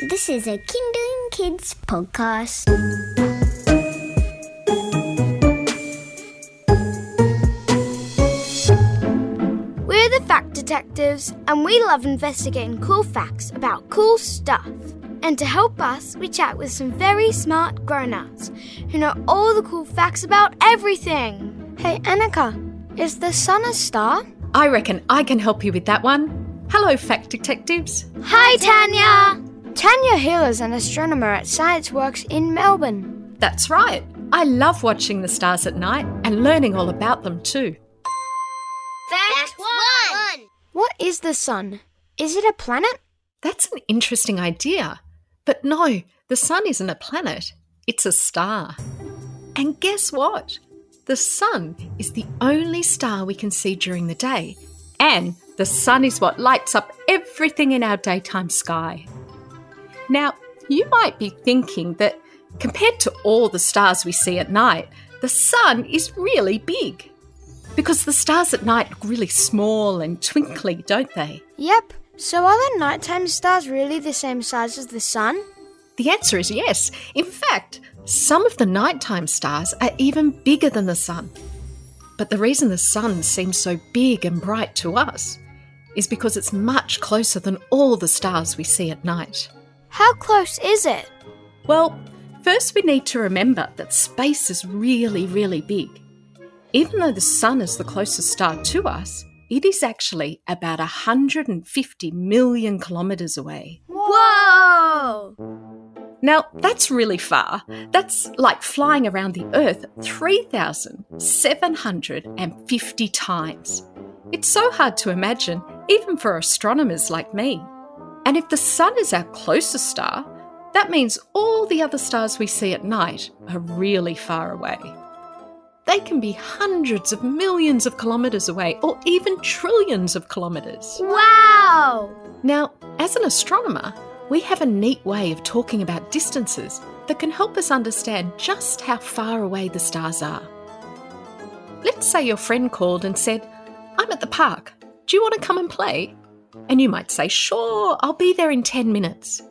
This is a Kinderling Kids podcast. We're the Fact Detectives, and we love investigating cool facts about cool stuff. And to help us, we chat with some very smart grown ups who know all the cool facts about everything. Hey, Anika, is the sun a star? I reckon I can help you with that one. Hello, fact detectives. Hi, Tanya! Tanya Hill is an astronomer at Scienceworks in Melbourne. That's right. I love watching the stars at night and learning all about them too. Fact one. What is the sun? Is it a planet? That's an interesting idea. But no, the sun isn't a planet, it's a star. And guess what? The sun is the only star we can see during the day. And the sun is what lights up everything in our daytime sky. Now, you might be thinking that compared to all the stars we see at night, the sun is really big. Because the stars at night look really small and twinkly, don't they? Yep. So are the nighttime stars really the same size as the sun? The answer is yes. In fact, some of the nighttime stars are even bigger than the sun. But the reason the sun seems so big and bright to us is because it's much closer than all the stars we see at night. How close is it? Well, first we need to remember that space is really, really big. Even though the sun is the closest star to us, it is actually about 150 million kilometres away. Whoa! Now, that's really far. That's like flying around the Earth 3,750 times. It's so hard to imagine, even for astronomers like me. And if the Sun is our closest star, that means all the other stars we see at night are really far away. They can be hundreds of millions of kilometres away, or even trillions of kilometres. Wow! Now, as an astronomer, we have a neat way of talking about distances that can help us understand just how far away the stars are. Let's say your friend called and said, I'm at the park. Do you want to come and play? And you might say, Sure, I'll be there in 10 minutes.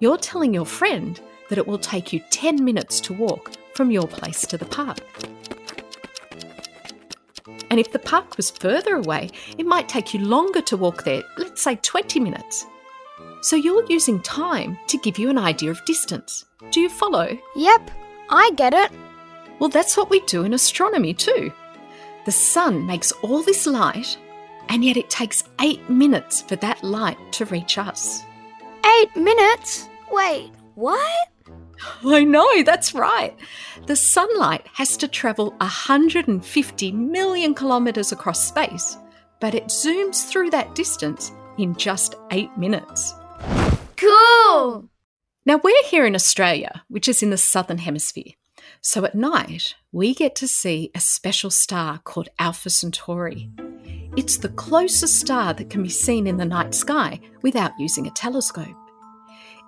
You're telling your friend that it will take you 10 minutes to walk from your place to the park. And if the park was further away, it might take you longer to walk there, let's say 20 minutes. So you're using time to give you an idea of distance. Do you follow? Yep, I get it. Well, that's what we do in astronomy too. The sun makes all this light, and yet it takes eight minutes for that light to reach us. Eight minutes? Wait, what? I know, that's right. The sunlight has to travel 150 million kilometres across space, but it zooms through that distance in just eight minutes. Cool! Now, we're here in Australia, which is in the southern hemisphere. So at night, we get to see a special star called Alpha Centauri. It's the closest star that can be seen in the night sky without using a telescope.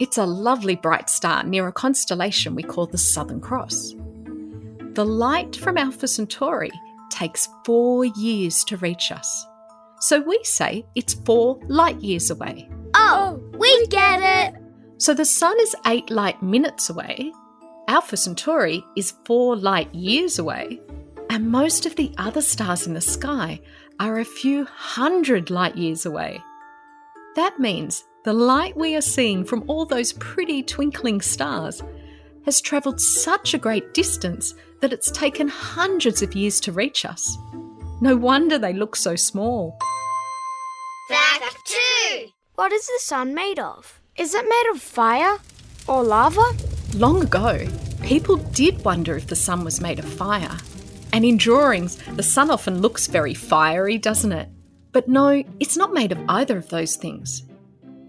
It's a lovely bright star near a constellation we call the Southern Cross. The light from Alpha Centauri takes four years to reach us. So we say it's four light years away. Oh, we get it! So the Sun is eight light minutes away, Alpha Centauri is four light years away, and most of the other stars in the sky are a few hundred light years away. That means the light we are seeing from all those pretty twinkling stars has travelled such a great distance that it's taken hundreds of years to reach us. No wonder they look so small. Fact two. What is the sun made of? Is it made of fire or lava? Long ago, people did wonder if the sun was made of fire. And in drawings, the sun often looks very fiery, doesn't it? But no, it's not made of either of those things.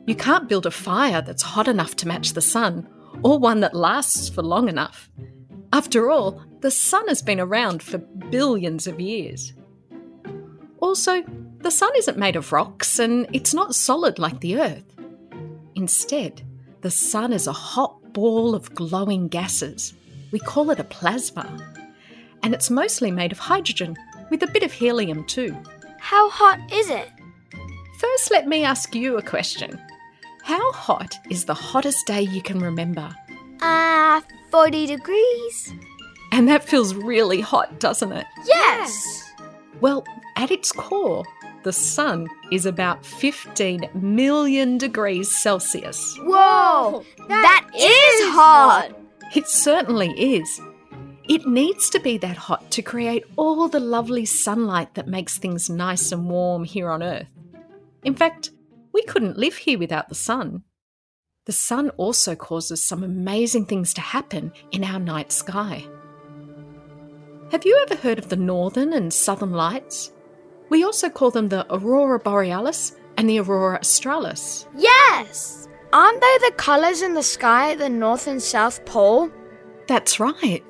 You can't build a fire that's hot enough to match the sun, or one that lasts for long enough. After all, the sun has been around for billions of years. Also, the sun isn't made of rocks and it's not solid like the earth. Instead, the sun is a hot ball of glowing gases. We call it a plasma. And it's mostly made of hydrogen, with a bit of helium too. How hot is it? First, let me ask you a question. How hot is the hottest day you can remember? Ah, uh, 40 degrees. And that feels really hot, doesn't it? Yes. Well, at its core, the sun is about 15 million degrees Celsius. Whoa! that, that is hot! It certainly is. It needs to be that hot to create all the lovely sunlight that makes things nice and warm here on Earth. In fact, we couldn't live here without the sun. The sun also causes some amazing things to happen in our night sky. Have you ever heard of the northern and southern lights? We also call them the aurora borealis and the aurora australis. Yes! Aren't they the colours in the sky at the north and south pole? That's right.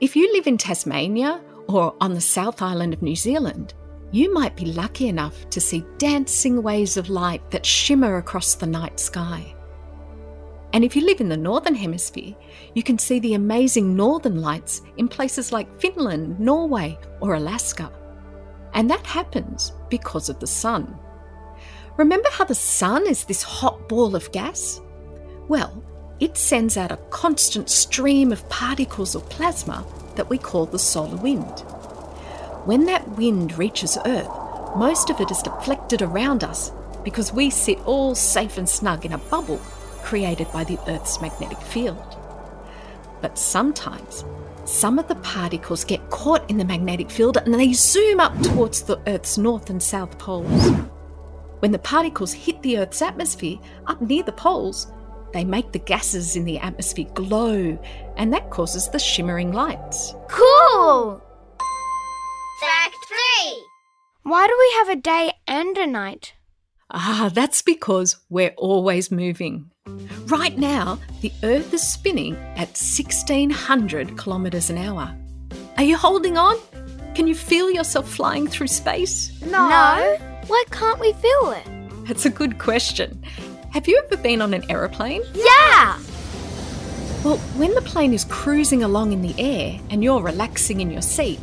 If you live in Tasmania or on the South Island of New Zealand, you might be lucky enough to see dancing waves of light that shimmer across the night sky. And if you live in the Northern Hemisphere, you can see the amazing northern lights in places like Finland, Norway, or Alaska. And that happens because of the sun. Remember how the sun is this hot ball of gas? Well, it sends out a constant stream of particles or plasma that we call the solar wind. When that wind reaches Earth, most of it is deflected around us because we sit all safe and snug in a bubble created by the Earth's magnetic field. But sometimes, some of the particles get caught in the magnetic field and they zoom up towards the Earth's north and south poles. When the particles hit the Earth's atmosphere up near the poles, they make the gases in the atmosphere glow, and that causes the shimmering lights. Cool! Fact 3 Why do we have a day and a night? Ah, that's because we're always moving. Right now, the Earth is spinning at 1600 kilometres an hour. Are you holding on? Can you feel yourself flying through space? No. no. Why can't we feel it? That's a good question. Have you ever been on an aeroplane? Yeah! Well, when the plane is cruising along in the air and you're relaxing in your seat,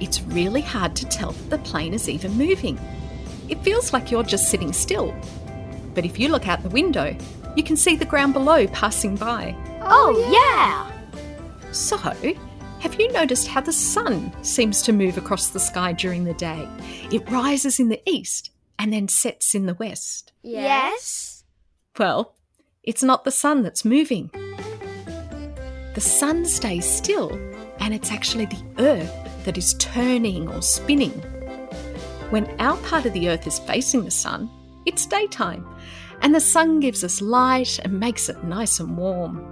it's really hard to tell that the plane is even moving. It feels like you're just sitting still. But if you look out the window, you can see the ground below passing by. Oh, yeah! So, have you noticed how the sun seems to move across the sky during the day? It rises in the east and then sets in the west. Yes. Well, it's not the sun that's moving. The sun stays still, and it's actually the earth that is turning or spinning. When our part of the earth is facing the sun, it's daytime, and the sun gives us light and makes it nice and warm.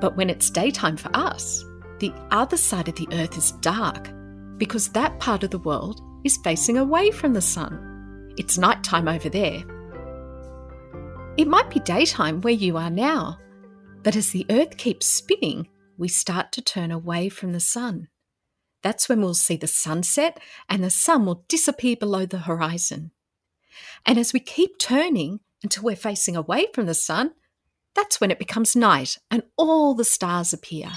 But when it's daytime for us, the other side of the earth is dark because that part of the world is facing away from the sun. It's nighttime over there, it might be daytime where you are now, but as the Earth keeps spinning, we start to turn away from the sun. That's when we'll see the sunset and the sun will disappear below the horizon. And as we keep turning until we're facing away from the sun, that's when it becomes night and all the stars appear.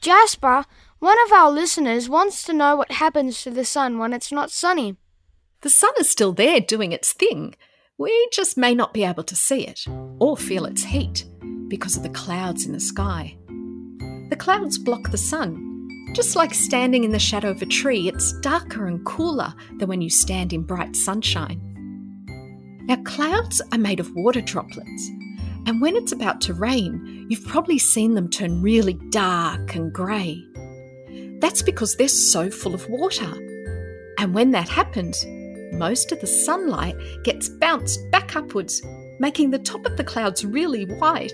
Jasper, one of our listeners wants to know what happens to the sun when it's not sunny. The sun is still there doing its thing, we just may not be able to see it or feel its heat because of the clouds in the sky. The clouds block the sun. Just like standing in the shadow of a tree, it's darker and cooler than when you stand in bright sunshine. Now, clouds are made of water droplets, and when it's about to rain, you've probably seen them turn really dark and grey. That's because they're so full of water. And when that happens, most of the sunlight gets bounced back upwards, making the top of the clouds really white,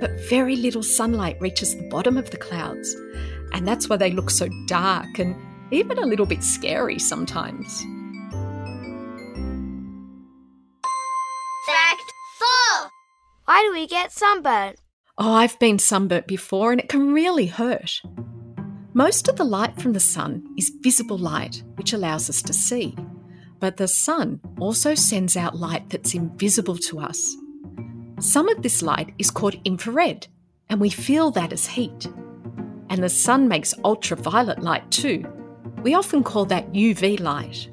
but very little sunlight reaches the bottom of the clouds. And that's why they look so dark and even a little bit scary sometimes. Fact 4 Why do we get sunburnt? Oh, I've been sunburnt before and it can really hurt. Most of the light from the sun is visible light, which allows us to see. But the sun also sends out light that's invisible to us. Some of this light is called infrared, and we feel that as heat. And the sun makes ultraviolet light too. We often call that UV light.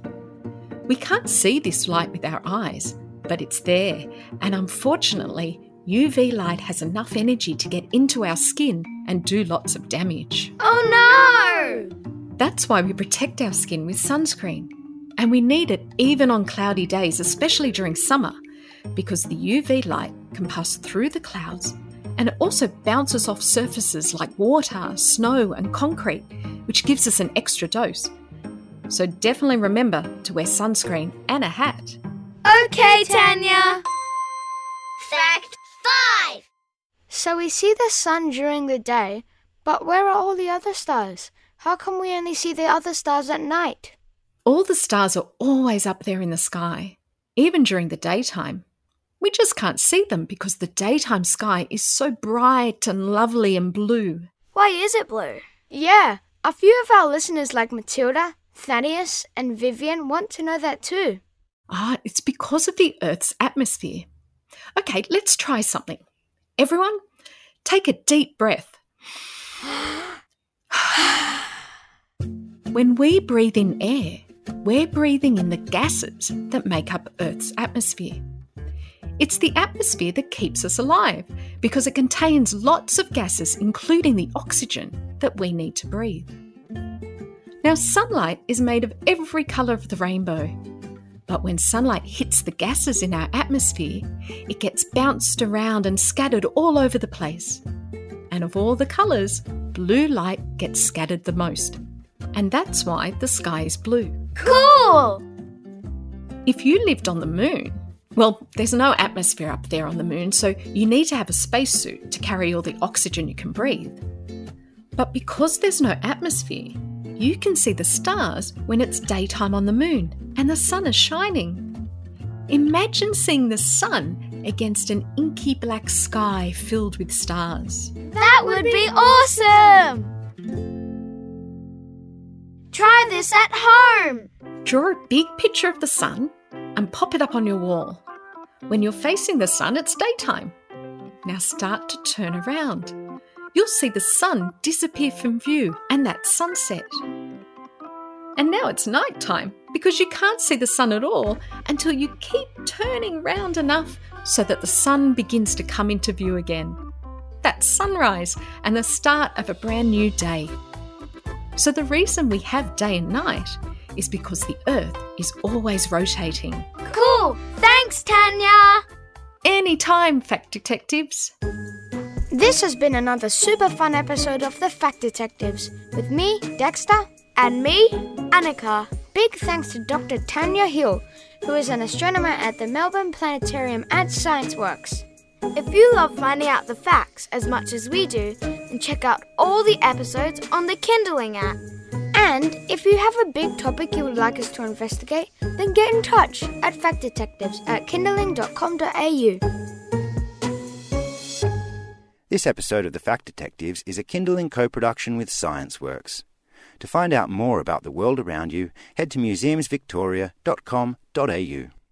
We can't see this light with our eyes, but it's there. And unfortunately, UV light has enough energy to get into our skin and do lots of damage. Oh no! That's why we protect our skin with sunscreen. And we need it even on cloudy days, especially during summer, because the UV light can pass through the clouds and it also bounces off surfaces like water, snow, and concrete, which gives us an extra dose. So definitely remember to wear sunscreen and a hat. Okay, Tanya! Fact 5. So we see the sun during the day, but where are all the other stars? How come we only see the other stars at night? All the stars are always up there in the sky, even during the daytime. We just can't see them because the daytime sky is so bright and lovely and blue. Why is it blue? Yeah, a few of our listeners, like Matilda, Thaddeus, and Vivian, want to know that too. Ah, it's because of the Earth's atmosphere. Okay, let's try something. Everyone, take a deep breath. when we breathe in air, we're breathing in the gases that make up Earth's atmosphere. It's the atmosphere that keeps us alive because it contains lots of gases, including the oxygen that we need to breathe. Now, sunlight is made of every colour of the rainbow. But when sunlight hits the gases in our atmosphere, it gets bounced around and scattered all over the place. And of all the colours, blue light gets scattered the most. And that's why the sky is blue. Cool! If you lived on the moon, well, there's no atmosphere up there on the moon, so you need to have a spacesuit to carry all the oxygen you can breathe. But because there's no atmosphere, you can see the stars when it's daytime on the moon and the sun is shining. Imagine seeing the sun against an inky black sky filled with stars. That would be awesome! Try this at home! Draw a big picture of the sun and pop it up on your wall. When you're facing the sun, it's daytime. Now start to turn around. You'll see the sun disappear from view and that sunset. And now it's night time because you can't see the sun at all until you keep turning round enough so that the sun begins to come into view again. That's sunrise and the start of a brand new day. So, the reason we have day and night is because the Earth is always rotating. Cool! Thanks, Tanya! Anytime, Fact Detectives! This has been another super fun episode of the Fact Detectives with me, Dexter, and me, Anika. Big thanks to Dr. Tanya Hill, who is an astronomer at the Melbourne Planetarium at Scienceworks. If you love finding out the facts as much as we do, then check out all the episodes on the Kinderling app. And if you have a big topic you would like us to investigate, then get in touch at factdetectives at kinderling.com.au. This episode of The Fact Detectives is a Kinderling co production with Scienceworks. To find out more about the world around you, head to museumsvictoria.com.au.